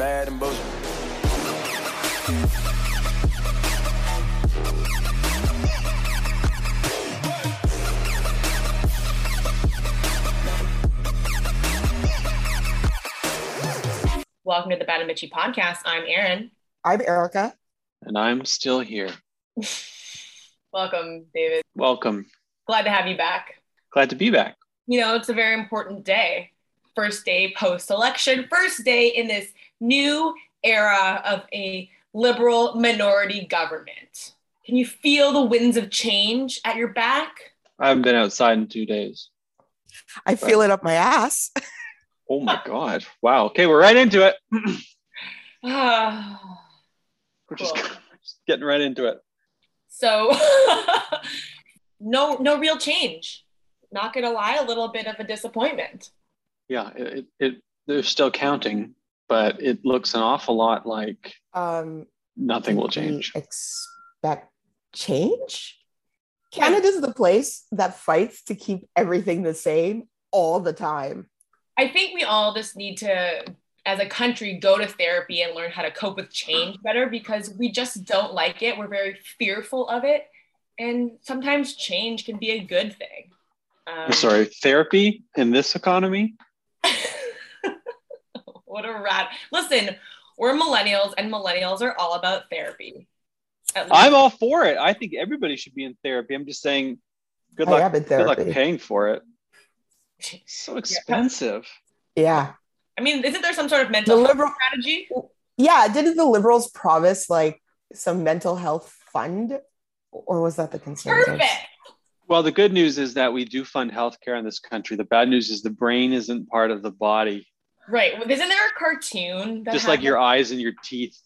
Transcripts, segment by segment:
bad and bullshit. Welcome to the Bad and Bitchy podcast. I'm Erin. I'm Erica. And I'm still here. Welcome, David. Welcome. Glad to have you back. Glad to be back. You know, it's a very important day. First day post election, first day in this new era of a liberal minority government. Can you feel the winds of change at your back? I haven't been outside in two days. I feel it up my ass. Oh my God. Wow. Okay, we're right into it. Ah, We're just, Cool. just getting right into it. so, no, no real change. Not gonna lie, a little bit of a disappointment. Yeah, it, it, it they're still counting, but it looks an awful lot like Um, nothing will change. Expect change. Canada's the place that fights to keep everything the same all the time. I think we all just need to, as a country, go to therapy and learn how to cope with change better because we just don't like it. We're very fearful of it. And sometimes change can be a good thing. Um, I'm sorry, therapy in this economy? what a rat. Listen, we're millennials, and millennials are all about therapy. I'm all for it. I think everybody should be in therapy. I'm just saying, good I luck. Good luck paying for it. It's so expensive. Yeah. I mean, isn't there some sort of mental The liberal strategy? Yeah, didn't the liberals promise like some mental health fund? Or was that the conservatives? Perfect. Well, the good news is that we do fund healthcare in this country. The bad news is the brain isn't part of the body, Right. Well, isn't there a cartoon that just like your eyes and your teeth.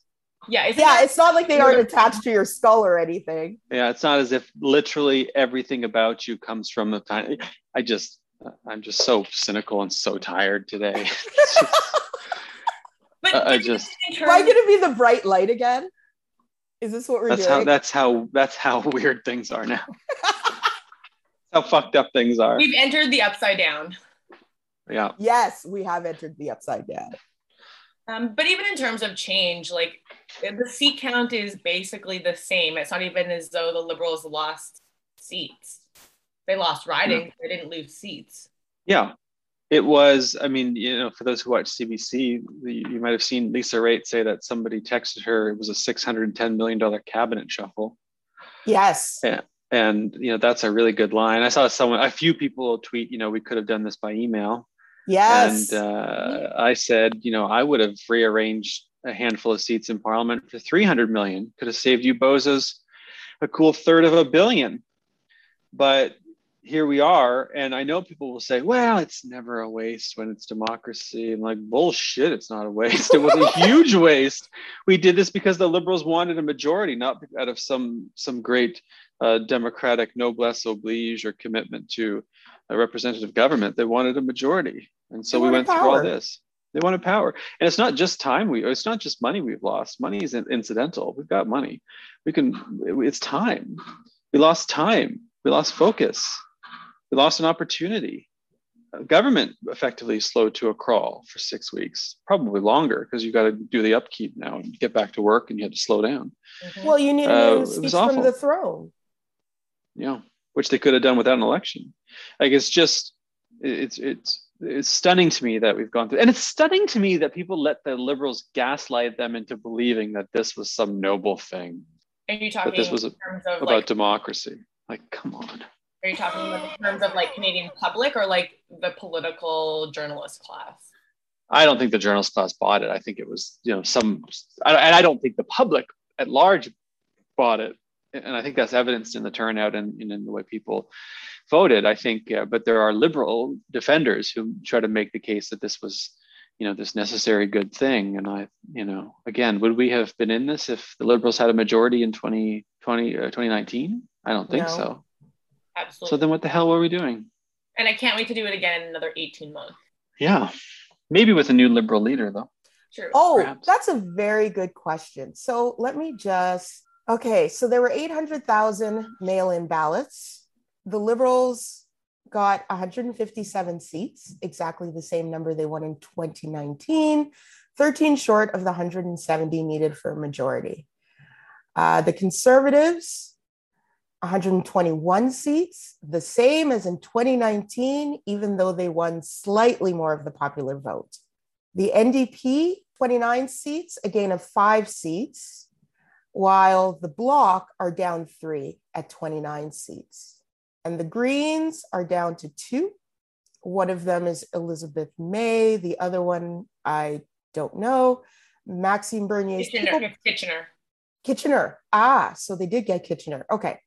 yeah? Isn't Yeah, there- it's not like they aren't attached to your skull or anything. Yeah, it's not as if literally everything about you comes from the time. I just, I'm just so cynical and so tired today. It's just- but I- I it just- in Am I gonna be the bright light again? Is this what we're that's doing? how that's how that's how weird things are now. how fucked up things are. We've entered the upside down. Yeah, yes, we have entered the upside down. Um, but even in terms of change, like the seat count is basically the same. It's not even as though the liberals lost seats. They lost ridings, they didn't lose seats. yeah. It was. I mean, you know, for those who watch CBC, you, you might have seen Lisa Raitt say that somebody texted her it was a six hundred and ten million dollar cabinet shuffle. Yes. Yeah. and you know that's a really good line i saw someone a few people tweet you know we could have done this by email Yes. and uh, i said you know i would have rearranged a handful of seats in parliament for 300 million. Could have saved you bozos a cool third of a billion. But here we are and i know people will say well it's never a waste when it's democracy. I'm like bullshit it's not a waste. It was a huge waste. We did this because the liberals wanted a majority not out of some some great uh, democratic noblesse oblige or commitment to a representative government they wanted a majority. And so They we wanted went through all this. They wanted power. And it's not just time we it's not just money we've lost. Money is incidental. We've got money. We can it's time. We lost time. We lost focus. We lost an opportunity. Uh, government effectively slowed to a crawl for six weeks probably longer because you've got to do the upkeep now and get back to work and you had to slow down. Well, you need Uh, a it new was speech from the throne. Yeah which they could have done without an election like it's just it's it's it's stunning to me that we've gone through and it's stunning to me that people let the liberals gaslight them into believing that this was some noble thing Are you that talking this was of about like democracy like come on are you talking about in terms of like Canadian public or like the political journalist class? I don't think the journalist class bought it. I think it was, you know, some, I- and I don't think the public at large bought it. And I think that's evidenced in the turnout and, and in the way people voted. I think, uh, but there are liberal defenders who try to make the case that this was, you know, this necessary good thing. And I, you know, again, would we have been in this if the liberals had a majority in 2020, uh, 2019? I don't think No. so. Absolutely. So then what the hell were we doing? and I can't wait to do it again in another 18 months. Yeah. Maybe with a new liberal leader though. True. Oh, Perhaps. that's a very good question. So let me just okay. So there were 800,000 mail in ballots. The Liberals got 157 seats, exactly the same number they won in 2019. 13 short of the 170 needed for a majority. Uh, the Conservatives, 121 seats, the same as in 2019, even though they won slightly more of the popular vote. The NDP, 29 seats, a gain of five seats, while the Bloc are down three at 29 seats. And the Greens are down to two. One of them is Elizabeth May, the other one I don't know. Maxime Bernier's Kitchener. People, Kitchener. Kitchener. Ah, so they did get Kitchener. Okay.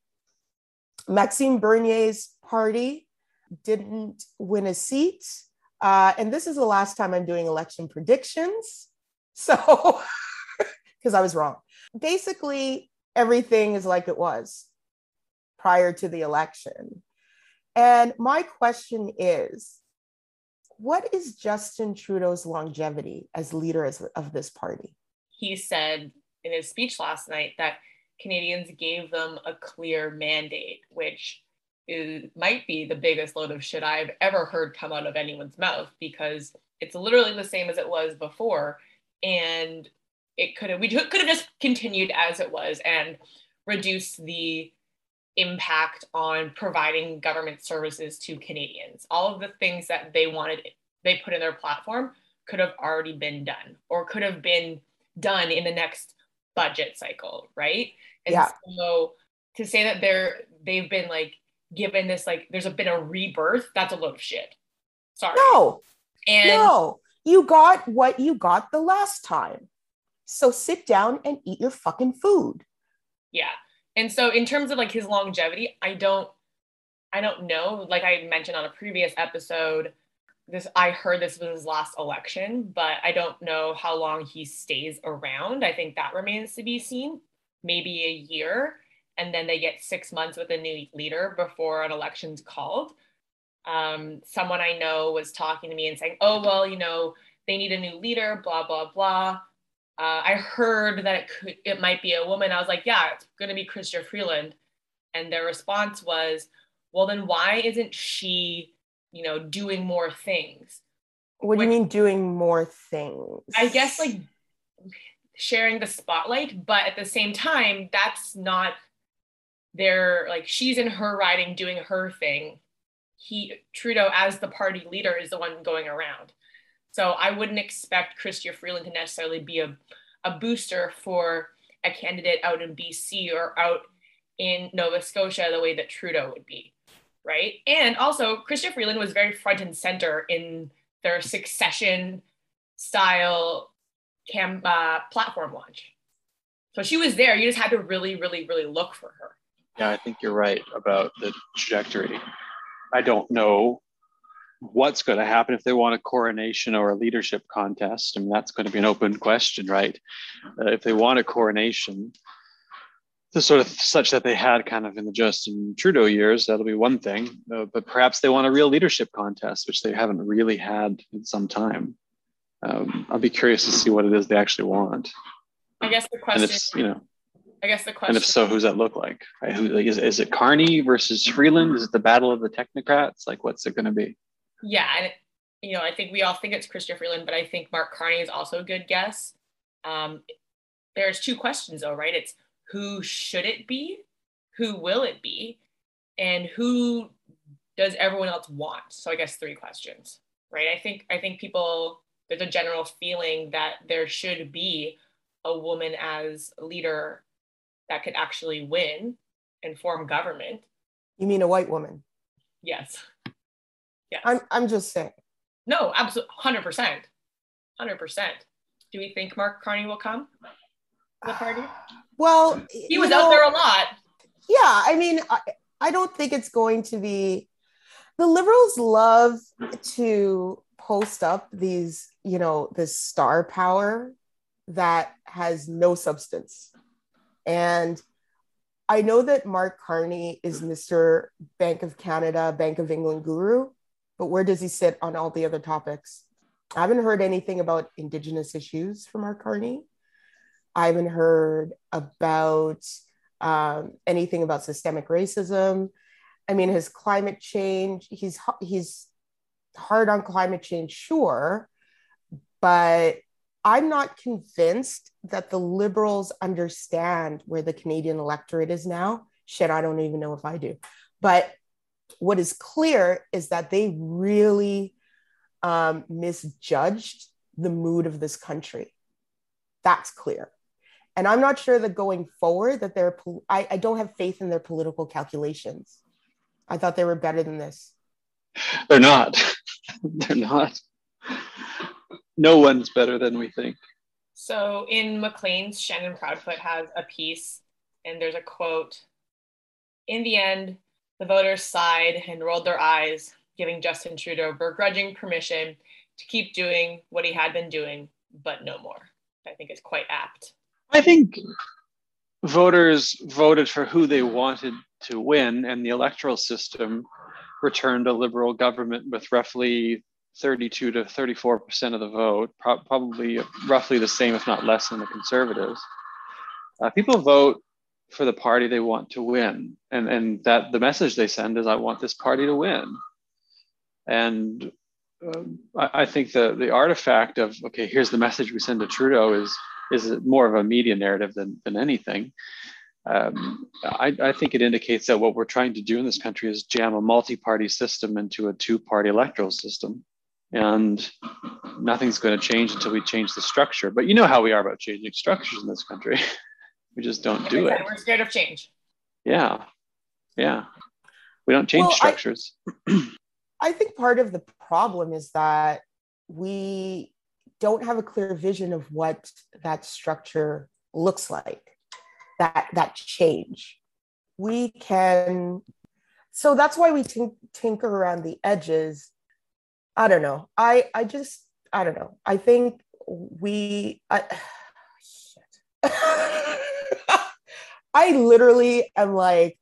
Maxime Bernier's party didn't win a seat. Uh, and this is the last time I'm doing election predictions. So, because I was wrong. Basically, everything is like it was prior to the election. And my question is what is Justin Trudeau's longevity as leader of this party? He said in his speech last night that Canadians gave them a clear mandate, which is, might be the biggest load of shit I've ever heard come out of anyone's mouth because it's literally the same as it was before. And it could have, we could have just continued as it was and reduced the impact on providing government services to Canadians. All of the things that they wanted, they put in their platform could have already been done or could have been done in the next budget cycle, right? And yeah. so to say that they're they've been like given this like there's a, been a rebirth, that's a load of shit. Sorry. No. And no, you got what you got the last time. So sit down and eat your fucking food. Yeah. And so in terms of like his longevity, I don't I don't know. Like I mentioned on a previous episode, this I heard this was his last election, but I don't know how long he stays around. I think that remains to be seen. Maybe a year, and then they get six months with a new leader before an election's called. Um, someone I know was talking to me and saying, "Oh well, you know, they need a new leader." Blah blah blah. Uh, I heard that it could, it might be a woman. I was like, "Yeah, it's going to be Chrystia Freeland," and their response was, "Well, then why isn't she?" you know, doing more things. What do you mean doing more things? I guess like sharing the spotlight, but at the same time, that's not their like she's in her riding doing her thing. He Trudeau as the party leader is the one going around. So I wouldn't expect Chrystia Freeland to necessarily be a, a booster for a candidate out in BC or out in Nova Scotia the way that Trudeau would be right? And also, Chrystia Freeland was very front and center in their succession style cam uh, platform launch. So she was there. You just had to really, really, really look for her. Yeah, I think you're right about the trajectory. I don't know what's going to happen if they want a coronation or a leadership contest. I mean, that's going to be an open question, right? Uh, if they want a coronation, the sort of such that they had kind of in the Justin Trudeau years, that'll be one thing. Uh, but perhaps they want a real leadership contest, which they haven't really had in some time. Um, I'll be curious to see what it is they actually want. I guess the question, and if, you know, I guess the question, and if so, who's that look like? Right? Who like, is is it Carney versus Freeland? Is it the battle of the technocrats? Like, what's it going to be? Yeah, and you know, I think we all think it's Chrystia Freeland, but I think Mark Carney is also a good guess. Um, there's two questions though, right? It's who should it be, who will it be, and who does everyone else want? So I guess three questions, right? I think I think people there's a general feeling that there should be a woman as leader that could actually win and form government. You mean a white woman? Yes. Yes. I'm I'm just saying. No, absolutely, hundred percent, hundred percent. Do we think Mark Carney will come to the party? Well, he was know, out there a lot. Yeah, I mean, I, I don't think it's going to be. The liberals love to post up these, you know, this star power that has no substance. And I know that Mark Carney is Mr. Bank of Canada, Bank of England guru, but where does he sit on all the other topics? I haven't heard anything about Indigenous issues from Mark Carney. I haven't heard about um, anything about systemic racism. I mean, his climate change, he's he's hard on climate change, sure, but I'm not convinced that the liberals understand where the Canadian electorate is now. Shit, I don't even know if I do. But what is clear is that they really um, misjudged the mood of this country. That's clear. And I'm not sure that going forward that they're, I, I don't have faith in their political calculations. I thought they were better than this. They're not. They're not. No one's better than we think. So in Maclean's, Shannon Proudfoot has a piece, and there's a quote In the end, the voters sighed and rolled their eyes, giving Justin Trudeau begrudging permission to keep doing what he had been doing, but no more. I think is quite apt. I think voters voted for who they wanted to win, and the electoral system returned a liberal government with roughly 32 to 34 percent of the vote, pro- probably roughly the same, if not less, than the conservatives. Uh, people vote for the party they want to win, and and that the message they send is, "I want this party to win." And uh, I, I, think the the artifact of okay, here's the message we send to Trudeau is is more of a media narrative than than anything. Um, I, I, think it indicates that what we're trying to do in this country is jam a multi-party system into a two-party electoral system, and nothing's going to change until we change the structure. But you know how we are about changing structures in this country. we just don't do it. We're scared of change. Yeah, yeah. We don't change well, structures. I, I think part of the problem is that we don't have a clear vision of what that structure looks like that that change we can so that's why we tink, tinker around the edges i don't know i i just i don't know i think we I, I literally am like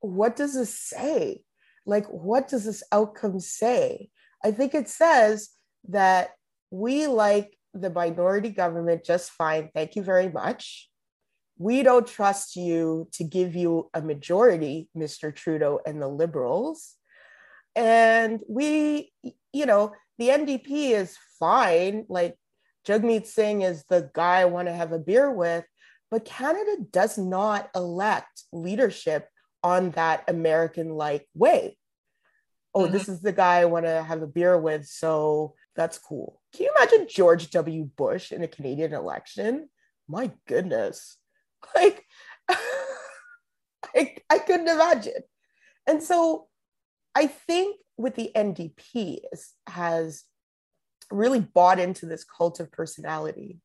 what does this say like what does this outcome say i think it says that we like the minority government just fine thank you very much we don't trust you to give you a majority, Mr. Trudeau and the Liberals. And we, you know, the NDP is fine. Like Jagmeet Singh is the guy I want to have a beer with, but Canada does not elect leadership on that American like way. Oh, mm-hmm. this is the guy I want to have a beer with. So that's cool. Can you imagine George W. Bush in a Canadian election? My goodness. Like, I, I couldn't imagine. And so I think with the NDP is, has really bought into this cult of personality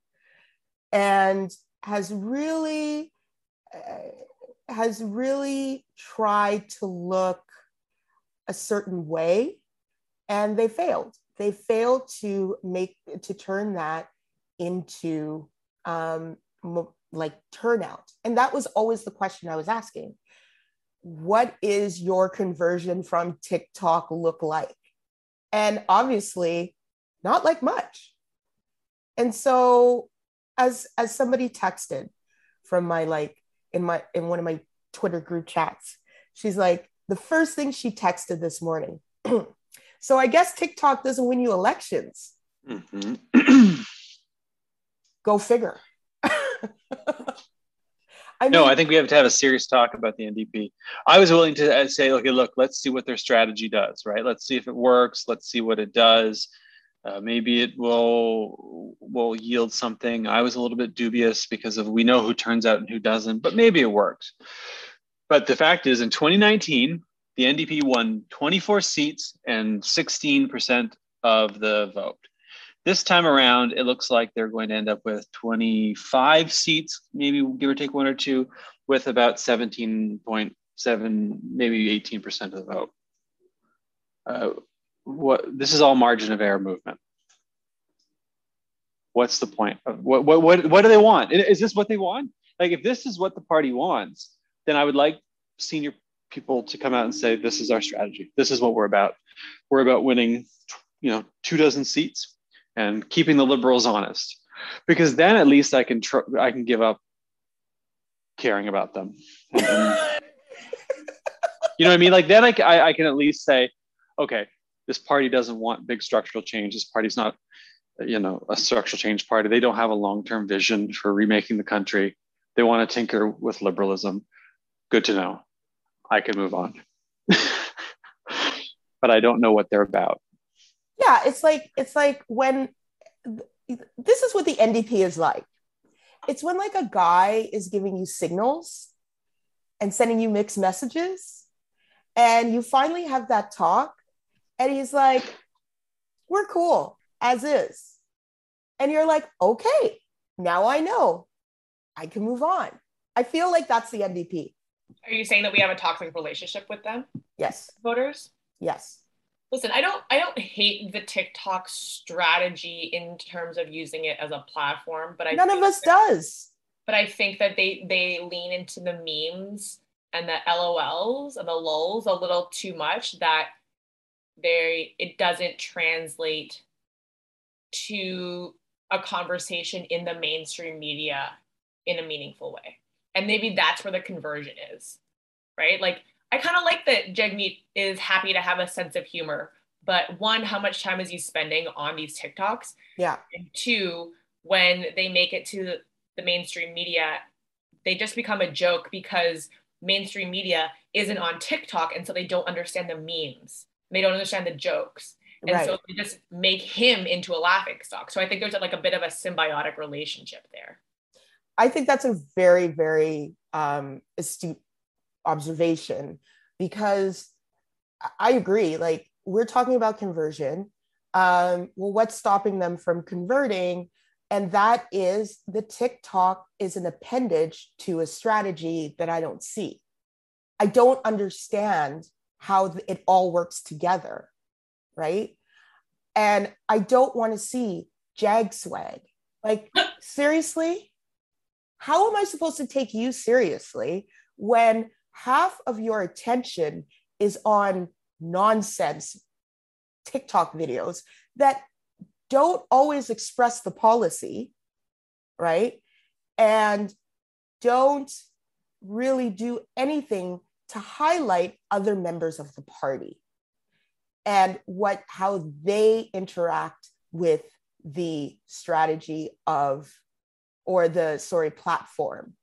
and has really uh, has really tried to look a certain way and they failed they failed to make to turn that into um, like turnout? And that was always the question I was asking. What is your conversion from TikTok look like? And obviously, not like much. And so as as somebody texted from my like in my in one of my Twitter group chats, she's like, the first thing she texted this morning. so I guess TikTok doesn't win you elections. Mm-hmm. Go figure. I mean, no, I think we have to have a serious talk about the NDP. I was willing to uh, say, okay, look, let's see what their strategy does, right? Let's see if it works. Let's see what it does. Uh, maybe it will will yield something. I was a little bit dubious because of we know who turns out and who doesn't, but maybe it works. But the fact is, in 2019, the NDP won 24 seats and 16% of the vote. This time around, it looks like they're going to end up with 25 seats, maybe give or take one or two, with about 17.7, maybe 18% of the vote. Uh, what this is all margin of error movement. What's the point? Of, what, what, what, what do they want? Is this what they want? Like, if this is what the party wants, then I would like senior people to come out and say, this is our strategy. This is what we're about. We're about winning, you know, two dozen seats and keeping the liberals honest because then at least i can tr- i can give up caring about them you know what i mean like then I, I, I, can at least say okay this party doesn't want big structural change this party's not you know, a structural change party. They don't have a long-term vision for remaking the country. They want to tinker with liberalism. Good to know. I can move on. but I don't know what they're about. Yeah, it's like it's like when this is what the NDP is like. It's when like a guy is giving you signals and sending you mixed messages and you finally have that talk and he's like we're cool as is. And you're like, "Okay, now I know. I can move on." I feel like that's the NDP. Are you saying that we have a toxic relationship with them? Yes. Voters? Yes listen i don't i don't hate the tiktok strategy in terms of using it as a platform but i none of us does but i think that they they lean into the memes and the lols and the lulls a little too much that they it doesn't translate to a conversation in the mainstream media in a meaningful way and maybe that's where the conversion is right like I kind of like that Jagmeet is happy to have a sense of humor. But one, how much time is he spending on these TikToks? Yeah. And two, when they make it to the mainstream media, they just become a joke because mainstream media isn't on TikTok. And so they don't understand the memes, they don't understand the jokes. And right. so they just make him into a laughing stock. So I think there's like a bit of a symbiotic relationship there. I think that's a very, very um, astute observation because I agree. Like we're talking about conversion. Um, well, what's stopping them from converting? And that is the TikTok is an appendage to a strategy that I don't see. I don't understand how it all works together, right? And I don't want to see jag swag. Like, seriously? How am I supposed to take you seriously when half of your attention is on nonsense TikTok videos that don't always express the policy, right? And don't really do anything to highlight other members of the party and what how they interact with the strategy of or the sorry platform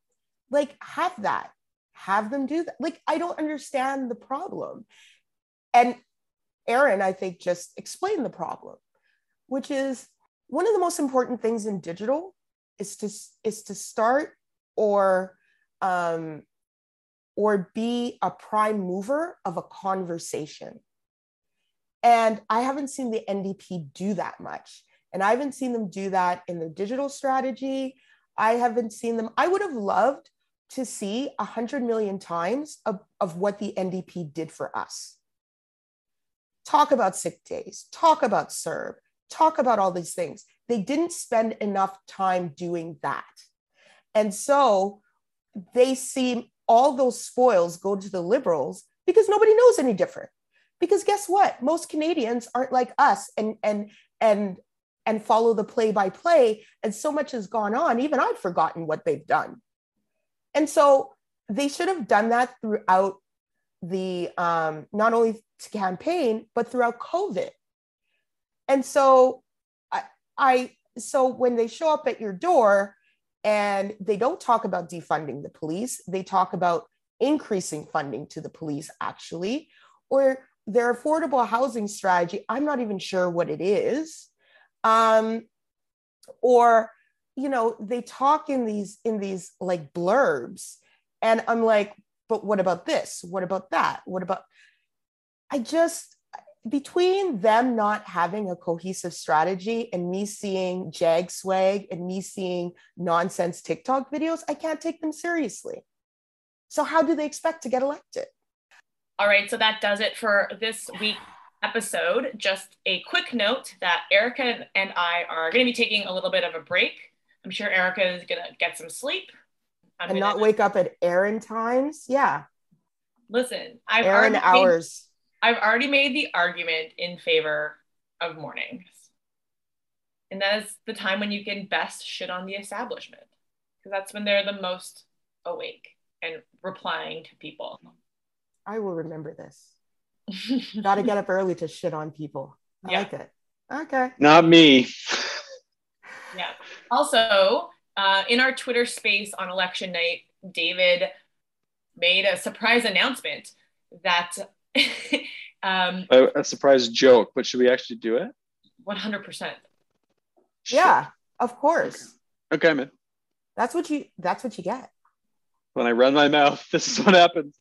like have that have them do that. Like, I don't understand the problem. And Aaron, I think, just explained the problem, which is one of the most important things in digital is to is to start or um, or be a prime mover of a conversation. And I haven't seen the NDP do that much. And I haven't seen them do that in their digital strategy. I haven't seen them. I would have loved to see 100 million times of, of what the NDP did for us. Talk about sick days, talk about CERB, talk about all these things. They didn't spend enough time doing that. And so they see all those spoils go to the liberals because nobody knows any different. Because guess what? Most Canadians aren't like us and and and and follow the play by play. And so much has gone on, even I've forgotten what they've done. And so they should have done that throughout the um, not only campaign but throughout COVID. And so I, I so when they show up at your door and they don't talk about defunding the police, they talk about increasing funding to the police actually, or their affordable housing strategy. I'm not even sure what it is. Um, or you know they talk in these in these like blurbs and i'm like but what about this what about that what about i just between them not having a cohesive strategy and me seeing jag swag and me seeing nonsense tiktok videos i can't take them seriously so how do they expect to get elected all right so that does it for this week episode just a quick note that erica and i are going to be taking a little bit of a break I'm sure Erica is gonna get some sleep. I'm and not wake up at Aaron times. Yeah. Listen, I've Aaron hours. Made, I've already made the argument in favor of mornings. And that is the time when you can best shit on the establishment. Because that's when they're the most awake and replying to people. I will remember this. Gotta get up early to shit on people. I yeah. like it. Okay. Not me. Yeah. Also, uh, in our Twitter space on election night, David made a surprise announcement that um, a, a surprise joke, but should we actually do it? 100%. Yeah, of course. Okay, man. That's what you that's what you get. When I run my mouth, this is what happens.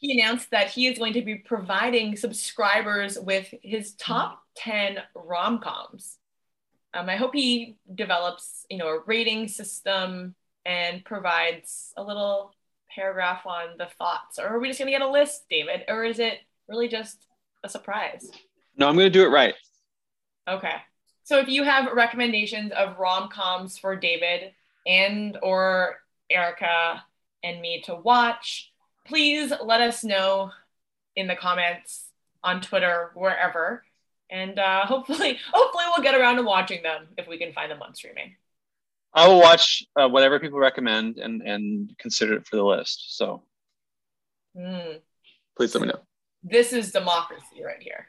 He announced that he is going to be providing subscribers with his top 10 rom-coms. Um, I hope he develops, you know, a rating system and provides a little paragraph on the thoughts. Or are we just going to get a list, David? Or is it really just a surprise? No, I'm going to do it right. Okay. So if you have recommendations of rom-coms for David and or Erica and me to watch, please let us know in the comments on Twitter, wherever. And uh, hopefully, hopefully we'll get around to watching them if we can find them on streaming. I will watch uh, whatever people recommend and and consider it for the list. So Mm. please let me know. This is democracy right here.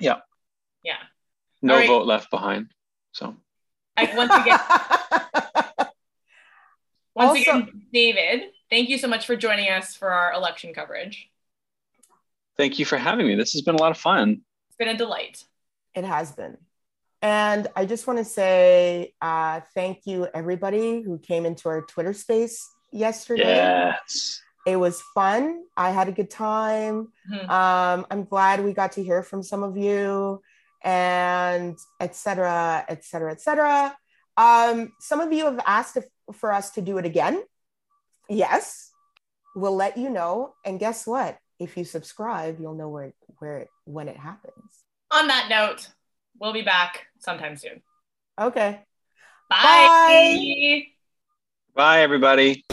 Yeah. Yeah. No All right. vote left behind. So I, once again, once Also- again, David, thank you so much for joining us for our election coverage. thank you for having me. This has been a lot of fun. It's been a delight. It has been. And I just want to say uh, thank you, everybody who came into our Twitter space yesterday. Yes. It was fun. I had a good time. Mhm. Um, I'm glad we got to hear from some of you and et cetera, et cetera, et cetera. Um, some of you have asked if, for us to do it again. Yes, we'll let you know. And guess what? If you subscribe, you'll know where, where it, when it happens. On that note, we'll be back sometime soon. Okay. Bye. Bye. Bye, everybody.